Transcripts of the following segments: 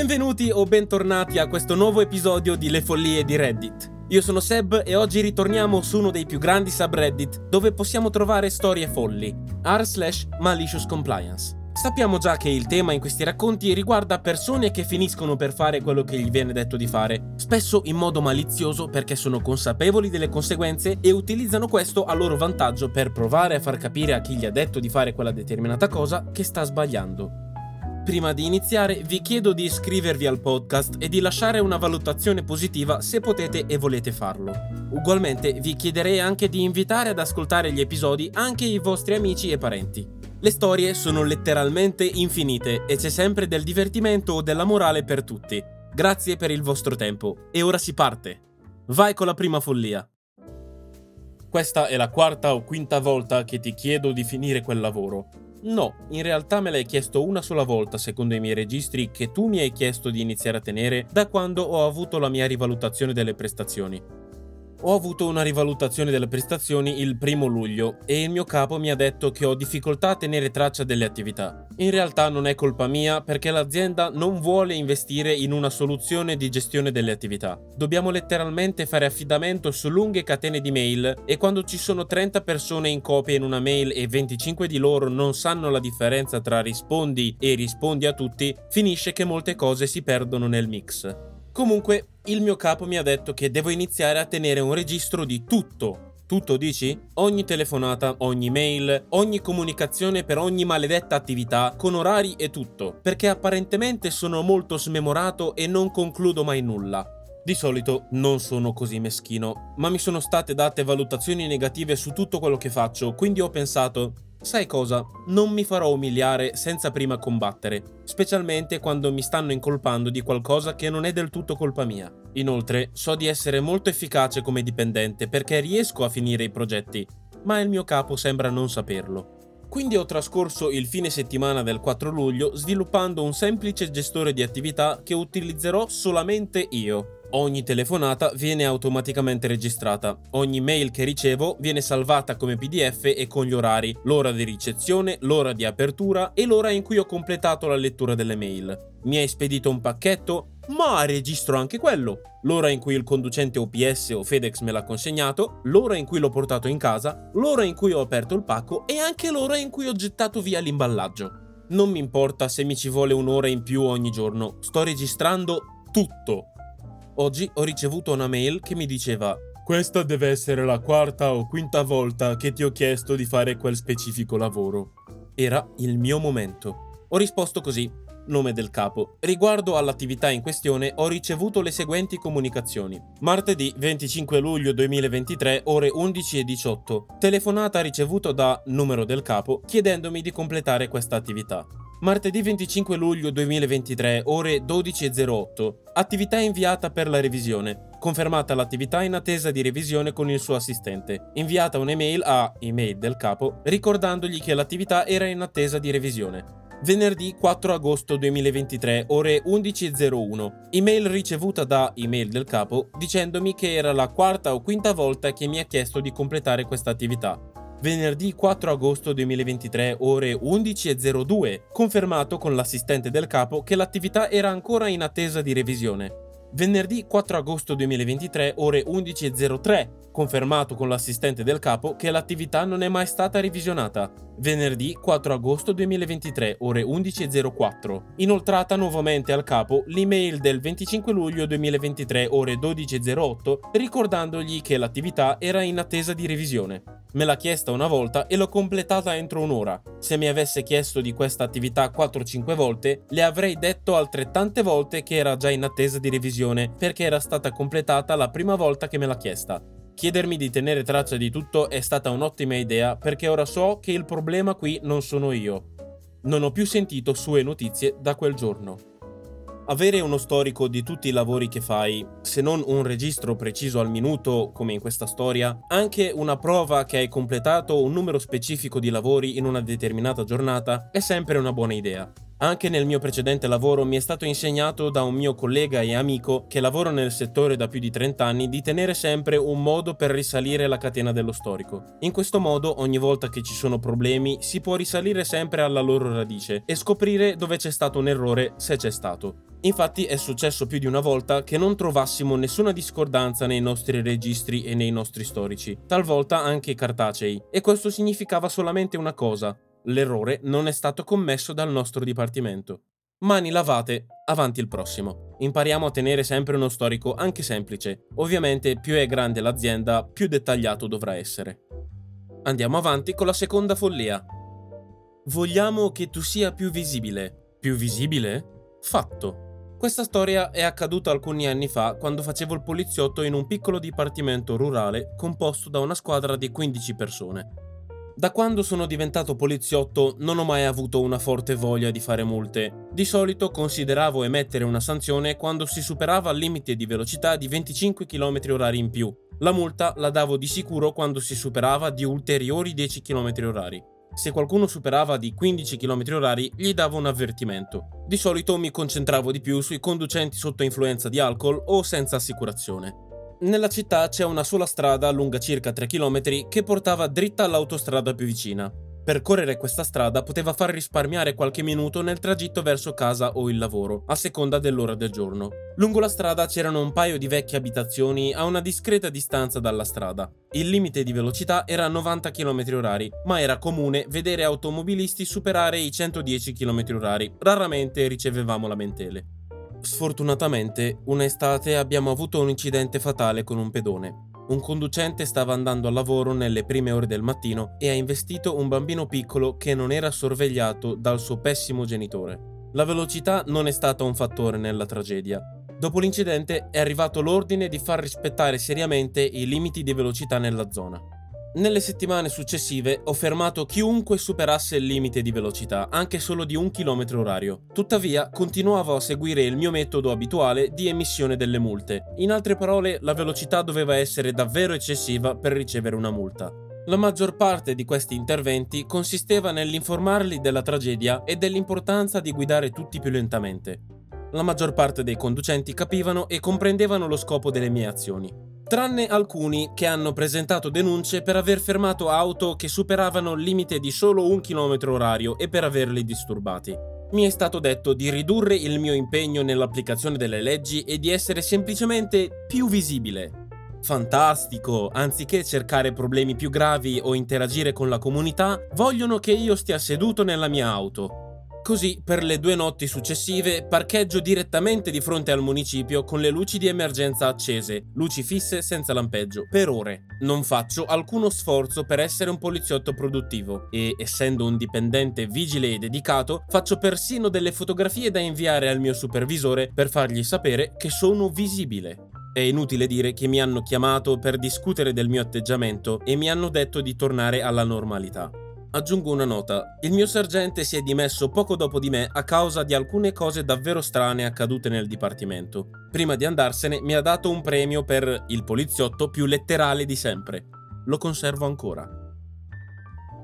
Benvenuti o bentornati a questo nuovo episodio di Le follie di Reddit. Io sono Seb e oggi ritorniamo su uno dei più grandi subreddit dove possiamo trovare storie folli, r slash malicious compliance. Sappiamo già che il tema in questi racconti riguarda persone che finiscono per fare quello che gli viene detto di fare, spesso in modo malizioso perché sono consapevoli delle conseguenze e utilizzano questo a loro vantaggio per provare a far capire a chi gli ha detto di fare quella determinata cosa che sta sbagliando. Prima di iniziare vi chiedo di iscrivervi al podcast e di lasciare una valutazione positiva se potete e volete farlo. Ugualmente vi chiederei anche di invitare ad ascoltare gli episodi anche i vostri amici e parenti. Le storie sono letteralmente infinite e c'è sempre del divertimento o della morale per tutti. Grazie per il vostro tempo. E ora si parte. Vai con la prima follia. Questa è la quarta o quinta volta che ti chiedo di finire quel lavoro. No, in realtà me l'hai chiesto una sola volta secondo i miei registri che tu mi hai chiesto di iniziare a tenere da quando ho avuto la mia rivalutazione delle prestazioni. Ho avuto una rivalutazione delle prestazioni il primo luglio e il mio capo mi ha detto che ho difficoltà a tenere traccia delle attività. In realtà non è colpa mia perché l'azienda non vuole investire in una soluzione di gestione delle attività. Dobbiamo letteralmente fare affidamento su lunghe catene di mail e quando ci sono 30 persone in copia in una mail e 25 di loro non sanno la differenza tra rispondi e rispondi a tutti, finisce che molte cose si perdono nel mix. Comunque, il mio capo mi ha detto che devo iniziare a tenere un registro di tutto. Tutto dici? Ogni telefonata, ogni mail, ogni comunicazione per ogni maledetta attività, con orari e tutto, perché apparentemente sono molto smemorato e non concludo mai nulla. Di solito non sono così meschino, ma mi sono state date valutazioni negative su tutto quello che faccio, quindi ho pensato, Sai cosa? Non mi farò umiliare senza prima combattere, specialmente quando mi stanno incolpando di qualcosa che non è del tutto colpa mia. Inoltre, so di essere molto efficace come dipendente perché riesco a finire i progetti, ma il mio capo sembra non saperlo. Quindi ho trascorso il fine settimana del 4 luglio sviluppando un semplice gestore di attività che utilizzerò solamente io. Ogni telefonata viene automaticamente registrata, ogni mail che ricevo viene salvata come PDF e con gli orari, l'ora di ricezione, l'ora di apertura e l'ora in cui ho completato la lettura delle mail. Mi hai spedito un pacchetto? Ma registro anche quello. L'ora in cui il conducente OPS o FedEx me l'ha consegnato, l'ora in cui l'ho portato in casa, l'ora in cui ho aperto il pacco e anche l'ora in cui ho gettato via l'imballaggio. Non mi importa se mi ci vuole un'ora in più ogni giorno, sto registrando tutto. Oggi ho ricevuto una mail che mi diceva questa deve essere la quarta o quinta volta che ti ho chiesto di fare quel specifico lavoro. Era il mio momento. Ho risposto così, nome del capo. Riguardo all'attività in questione ho ricevuto le seguenti comunicazioni. Martedì 25 luglio 2023 ore 11.18. Telefonata ricevuta da numero del capo chiedendomi di completare questa attività. Martedì 25 luglio 2023, ore 12.08. Attività inviata per la revisione. Confermata l'attività in attesa di revisione con il suo assistente. Inviata un'email a email del capo ricordandogli che l'attività era in attesa di revisione. Venerdì 4 agosto 2023, ore 11.01. Email ricevuta da email del capo dicendomi che era la quarta o quinta volta che mi ha chiesto di completare questa attività venerdì 4 agosto 2023 ore 11.02, confermato con l'assistente del capo che l'attività era ancora in attesa di revisione. Venerdì 4 agosto 2023 ore 11.03, confermato con l'assistente del capo che l'attività non è mai stata revisionata. Venerdì 4 agosto 2023 ore 11.04, inoltrata nuovamente al capo l'email del 25 luglio 2023 ore 12.08 ricordandogli che l'attività era in attesa di revisione. Me l'ha chiesta una volta e l'ho completata entro un'ora. Se mi avesse chiesto di questa attività 4-5 volte, le avrei detto altrettante volte che era già in attesa di revisione perché era stata completata la prima volta che me l'ha chiesta. Chiedermi di tenere traccia di tutto è stata un'ottima idea perché ora so che il problema qui non sono io. Non ho più sentito sue notizie da quel giorno. Avere uno storico di tutti i lavori che fai, se non un registro preciso al minuto, come in questa storia, anche una prova che hai completato un numero specifico di lavori in una determinata giornata, è sempre una buona idea. Anche nel mio precedente lavoro mi è stato insegnato da un mio collega e amico che lavora nel settore da più di 30 anni di tenere sempre un modo per risalire la catena dello storico. In questo modo ogni volta che ci sono problemi si può risalire sempre alla loro radice e scoprire dove c'è stato un errore se c'è stato. Infatti è successo più di una volta che non trovassimo nessuna discordanza nei nostri registri e nei nostri storici, talvolta anche cartacei, e questo significava solamente una cosa, l'errore non è stato commesso dal nostro dipartimento. Mani lavate, avanti il prossimo. Impariamo a tenere sempre uno storico anche semplice. Ovviamente più è grande l'azienda, più dettagliato dovrà essere. Andiamo avanti con la seconda follia. Vogliamo che tu sia più visibile. Più visibile? Fatto. Questa storia è accaduta alcuni anni fa quando facevo il poliziotto in un piccolo dipartimento rurale composto da una squadra di 15 persone. Da quando sono diventato poliziotto non ho mai avuto una forte voglia di fare multe. Di solito consideravo emettere una sanzione quando si superava il limite di velocità di 25 km/h in più. La multa la davo di sicuro quando si superava di ulteriori 10 km/h. Se qualcuno superava di 15 km/h gli davo un avvertimento. Di solito mi concentravo di più sui conducenti sotto influenza di alcol o senza assicurazione. Nella città c'è una sola strada lunga circa 3 km che portava dritta all'autostrada più vicina. Percorrere questa strada poteva far risparmiare qualche minuto nel tragitto verso casa o il lavoro, a seconda dell'ora del giorno. Lungo la strada c'erano un paio di vecchie abitazioni a una discreta distanza dalla strada. Il limite di velocità era 90 km/h, ma era comune vedere automobilisti superare i 110 km/h. Raramente ricevevamo lamentele. Sfortunatamente, un'estate abbiamo avuto un incidente fatale con un pedone. Un conducente stava andando al lavoro nelle prime ore del mattino e ha investito un bambino piccolo che non era sorvegliato dal suo pessimo genitore. La velocità non è stata un fattore nella tragedia. Dopo l'incidente è arrivato l'ordine di far rispettare seriamente i limiti di velocità nella zona. Nelle settimane successive ho fermato chiunque superasse il limite di velocità, anche solo di un chilometro orario. Tuttavia, continuavo a seguire il mio metodo abituale di emissione delle multe. In altre parole, la velocità doveva essere davvero eccessiva per ricevere una multa. La maggior parte di questi interventi consisteva nell'informarli della tragedia e dell'importanza di guidare tutti più lentamente. La maggior parte dei conducenti capivano e comprendevano lo scopo delle mie azioni tranne alcuni che hanno presentato denunce per aver fermato auto che superavano il limite di solo un chilometro orario e per averli disturbati. Mi è stato detto di ridurre il mio impegno nell'applicazione delle leggi e di essere semplicemente più visibile. Fantastico! Anziché cercare problemi più gravi o interagire con la comunità, vogliono che io stia seduto nella mia auto. Così, per le due notti successive, parcheggio direttamente di fronte al municipio con le luci di emergenza accese, luci fisse senza lampeggio, per ore. Non faccio alcuno sforzo per essere un poliziotto produttivo e, essendo un dipendente vigile e dedicato, faccio persino delle fotografie da inviare al mio supervisore per fargli sapere che sono visibile. È inutile dire che mi hanno chiamato per discutere del mio atteggiamento e mi hanno detto di tornare alla normalità. Aggiungo una nota. Il mio sergente si è dimesso poco dopo di me a causa di alcune cose davvero strane accadute nel dipartimento. Prima di andarsene mi ha dato un premio per il poliziotto più letterale di sempre. Lo conservo ancora.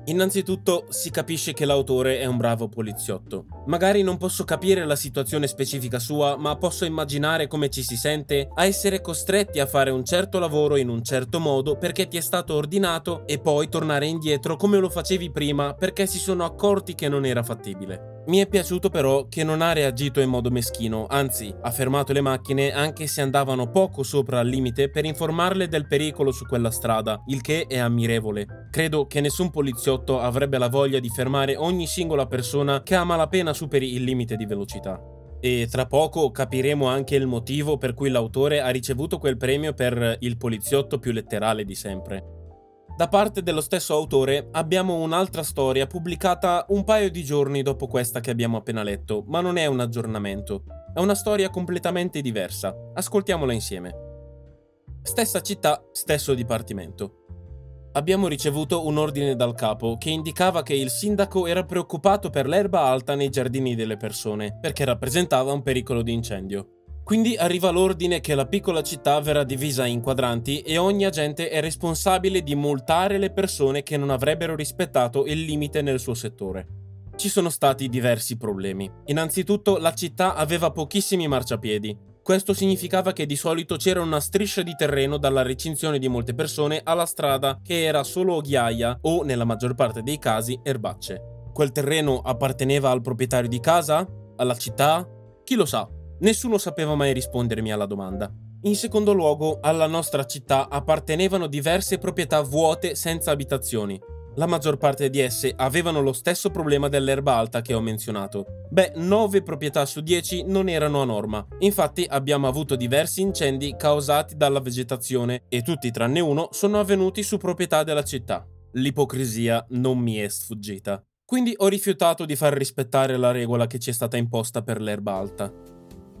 Innanzitutto si capisce che l'autore è un bravo poliziotto. Magari non posso capire la situazione specifica sua, ma posso immaginare come ci si sente a essere costretti a fare un certo lavoro in un certo modo perché ti è stato ordinato e poi tornare indietro come lo facevi prima perché si sono accorti che non era fattibile. Mi è piaciuto però che non ha reagito in modo meschino, anzi ha fermato le macchine anche se andavano poco sopra il limite per informarle del pericolo su quella strada, il che è ammirevole. Credo che nessun poliziotto avrebbe la voglia di fermare ogni singola persona che a malapena superi il limite di velocità. E tra poco capiremo anche il motivo per cui l'autore ha ricevuto quel premio per il poliziotto più letterale di sempre. Da parte dello stesso autore abbiamo un'altra storia pubblicata un paio di giorni dopo questa che abbiamo appena letto, ma non è un aggiornamento. È una storia completamente diversa. Ascoltiamola insieme. Stessa città, stesso dipartimento. Abbiamo ricevuto un ordine dal capo che indicava che il sindaco era preoccupato per l'erba alta nei giardini delle persone, perché rappresentava un pericolo di incendio. Quindi arriva l'ordine che la piccola città verrà divisa in quadranti e ogni agente è responsabile di multare le persone che non avrebbero rispettato il limite nel suo settore. Ci sono stati diversi problemi. Innanzitutto la città aveva pochissimi marciapiedi. Questo significava che di solito c'era una striscia di terreno dalla recinzione di molte persone alla strada che era solo ghiaia o, nella maggior parte dei casi, erbacce. Quel terreno apparteneva al proprietario di casa? Alla città? Chi lo sa? Nessuno sapeva mai rispondermi alla domanda. In secondo luogo, alla nostra città appartenevano diverse proprietà vuote senza abitazioni. La maggior parte di esse avevano lo stesso problema dell'erba alta che ho menzionato. Beh, 9 proprietà su 10 non erano a norma. Infatti abbiamo avuto diversi incendi causati dalla vegetazione e tutti tranne uno sono avvenuti su proprietà della città. L'ipocrisia non mi è sfuggita. Quindi ho rifiutato di far rispettare la regola che ci è stata imposta per l'erba alta.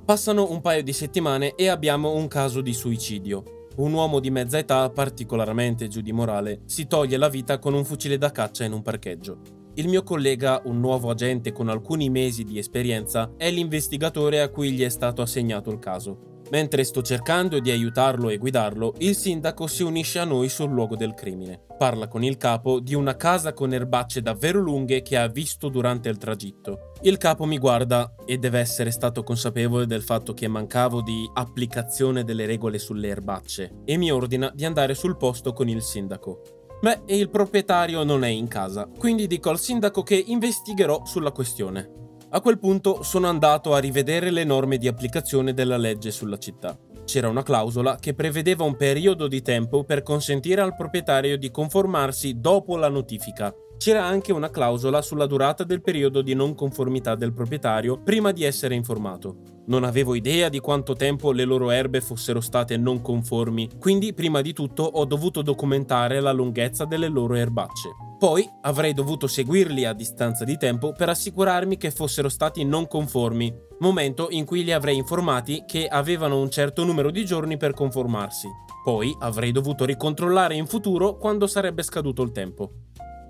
Passano un paio di settimane e abbiamo un caso di suicidio. Un uomo di mezza età, particolarmente giù di morale, si toglie la vita con un fucile da caccia in un parcheggio. Il mio collega, un nuovo agente con alcuni mesi di esperienza, è l'investigatore a cui gli è stato assegnato il caso. Mentre sto cercando di aiutarlo e guidarlo, il sindaco si unisce a noi sul luogo del crimine. Parla con il capo di una casa con erbacce davvero lunghe che ha visto durante il tragitto. Il capo mi guarda e deve essere stato consapevole del fatto che mancavo di applicazione delle regole sulle erbacce e mi ordina di andare sul posto con il sindaco. Beh, il proprietario non è in casa, quindi dico al sindaco che investigherò sulla questione. A quel punto sono andato a rivedere le norme di applicazione della legge sulla città. C'era una clausola che prevedeva un periodo di tempo per consentire al proprietario di conformarsi dopo la notifica. C'era anche una clausola sulla durata del periodo di non conformità del proprietario prima di essere informato. Non avevo idea di quanto tempo le loro erbe fossero state non conformi, quindi prima di tutto ho dovuto documentare la lunghezza delle loro erbacce. Poi avrei dovuto seguirli a distanza di tempo per assicurarmi che fossero stati non conformi, momento in cui li avrei informati che avevano un certo numero di giorni per conformarsi. Poi avrei dovuto ricontrollare in futuro quando sarebbe scaduto il tempo.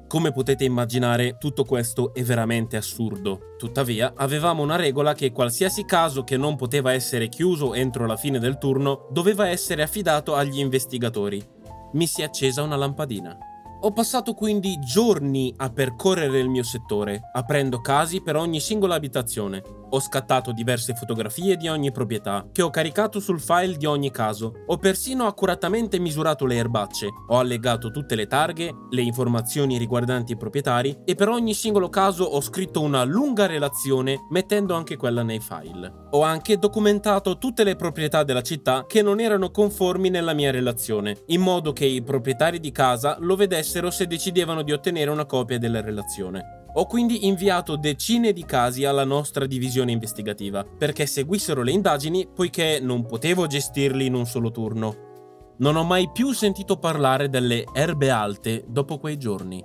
Come potete immaginare, tutto questo è veramente assurdo. Tuttavia, avevamo una regola che qualsiasi caso che non poteva essere chiuso entro la fine del turno doveva essere affidato agli investigatori. Mi si è accesa una lampadina. Ho passato quindi giorni a percorrere il mio settore, aprendo casi per ogni singola abitazione. Ho scattato diverse fotografie di ogni proprietà, che ho caricato sul file di ogni caso. Ho persino accuratamente misurato le erbacce. Ho allegato tutte le targhe, le informazioni riguardanti i proprietari e per ogni singolo caso ho scritto una lunga relazione mettendo anche quella nei file. Ho anche documentato tutte le proprietà della città che non erano conformi nella mia relazione, in modo che i proprietari di casa lo vedessero se decidevano di ottenere una copia della relazione. Ho quindi inviato decine di casi alla nostra divisione investigativa perché seguissero le indagini poiché non potevo gestirli in un solo turno. Non ho mai più sentito parlare delle erbe alte dopo quei giorni.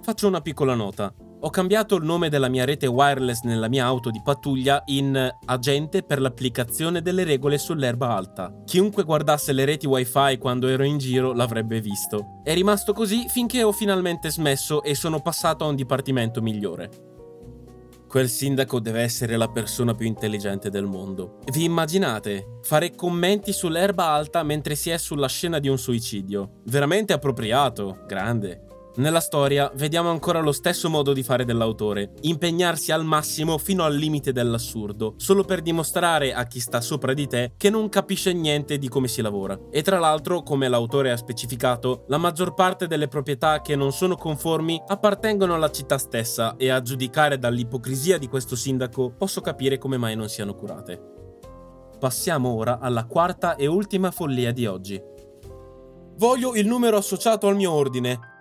Faccio una piccola nota. Ho cambiato il nome della mia rete wireless nella mia auto di pattuglia in agente per l'applicazione delle regole sull'erba alta. Chiunque guardasse le reti wifi quando ero in giro l'avrebbe visto. È rimasto così finché ho finalmente smesso e sono passato a un dipartimento migliore. Quel sindaco deve essere la persona più intelligente del mondo. Vi immaginate? Fare commenti sull'erba alta mentre si è sulla scena di un suicidio. Veramente appropriato, grande. Nella storia vediamo ancora lo stesso modo di fare dell'autore, impegnarsi al massimo fino al limite dell'assurdo, solo per dimostrare a chi sta sopra di te che non capisce niente di come si lavora. E tra l'altro, come l'autore ha specificato, la maggior parte delle proprietà che non sono conformi appartengono alla città stessa e a giudicare dall'ipocrisia di questo sindaco posso capire come mai non siano curate. Passiamo ora alla quarta e ultima follia di oggi. Voglio il numero associato al mio ordine,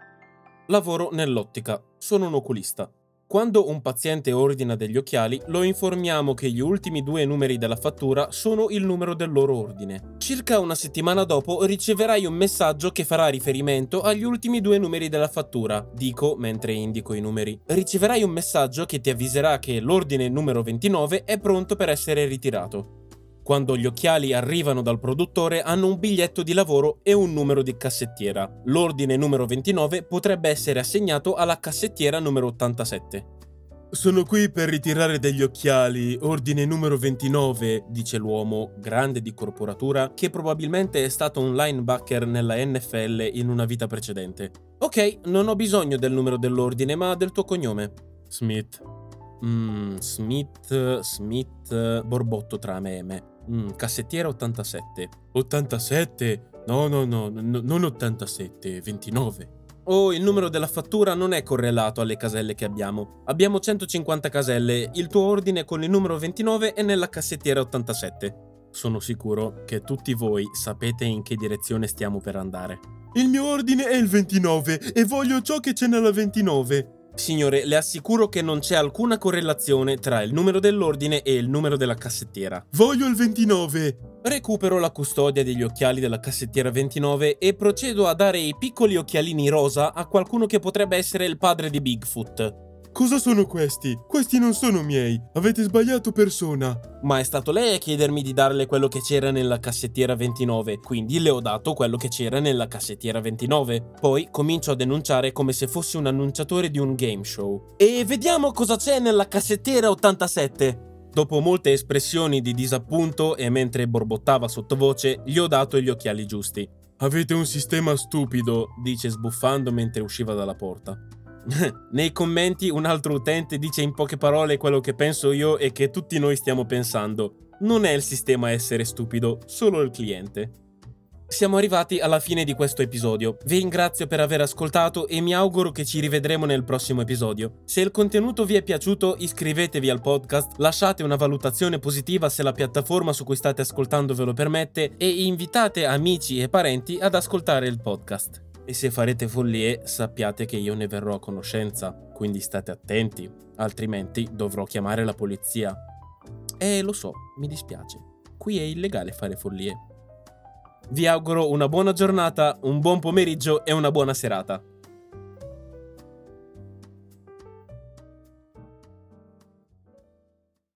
Lavoro nell'ottica, sono un oculista. Quando un paziente ordina degli occhiali, lo informiamo che gli ultimi due numeri della fattura sono il numero del loro ordine. Circa una settimana dopo riceverai un messaggio che farà riferimento agli ultimi due numeri della fattura, dico mentre indico i numeri. Riceverai un messaggio che ti avviserà che l'ordine numero 29 è pronto per essere ritirato. Quando gli occhiali arrivano dal produttore hanno un biglietto di lavoro e un numero di cassettiera. L'ordine numero 29 potrebbe essere assegnato alla cassettiera numero 87. Sono qui per ritirare degli occhiali, ordine numero 29, dice l'uomo, grande di corporatura, che probabilmente è stato un linebacker nella NFL in una vita precedente. Ok, non ho bisogno del numero dell'ordine, ma del tuo cognome. Smith. Mmm, Smith, Smith, Borbotto tra me e me. Mm, cassettiera 87. 87? No, no, no, no non 87, 29. Oh, il numero della fattura non è correlato alle caselle che abbiamo. Abbiamo 150 caselle, il tuo ordine con il numero 29 è nella cassettiera 87. Sono sicuro che tutti voi sapete in che direzione stiamo per andare. Il mio ordine è il 29 e voglio ciò che c'è nella 29. Signore, le assicuro che non c'è alcuna correlazione tra il numero dell'ordine e il numero della cassettiera. Voglio il 29. Recupero la custodia degli occhiali della cassettiera 29 e procedo a dare i piccoli occhialini rosa a qualcuno che potrebbe essere il padre di Bigfoot. Cosa sono questi? Questi non sono miei. Avete sbagliato persona. Ma è stato lei a chiedermi di darle quello che c'era nella cassettiera 29, quindi le ho dato quello che c'era nella cassettiera 29. Poi comincio a denunciare come se fossi un annunciatore di un game show. E vediamo cosa c'è nella cassettiera 87. Dopo molte espressioni di disappunto e mentre borbottava sottovoce, gli ho dato gli occhiali giusti. Avete un sistema stupido, dice sbuffando mentre usciva dalla porta. Nei commenti un altro utente dice in poche parole quello che penso io e che tutti noi stiamo pensando. Non è il sistema essere stupido, solo il cliente. Siamo arrivati alla fine di questo episodio. Vi ringrazio per aver ascoltato e mi auguro che ci rivedremo nel prossimo episodio. Se il contenuto vi è piaciuto, iscrivetevi al podcast, lasciate una valutazione positiva se la piattaforma su cui state ascoltando ve lo permette e invitate amici e parenti ad ascoltare il podcast. E se farete follie sappiate che io ne verrò a conoscenza, quindi state attenti, altrimenti dovrò chiamare la polizia. Eh, lo so, mi dispiace. Qui è illegale fare follie. Vi auguro una buona giornata, un buon pomeriggio e una buona serata.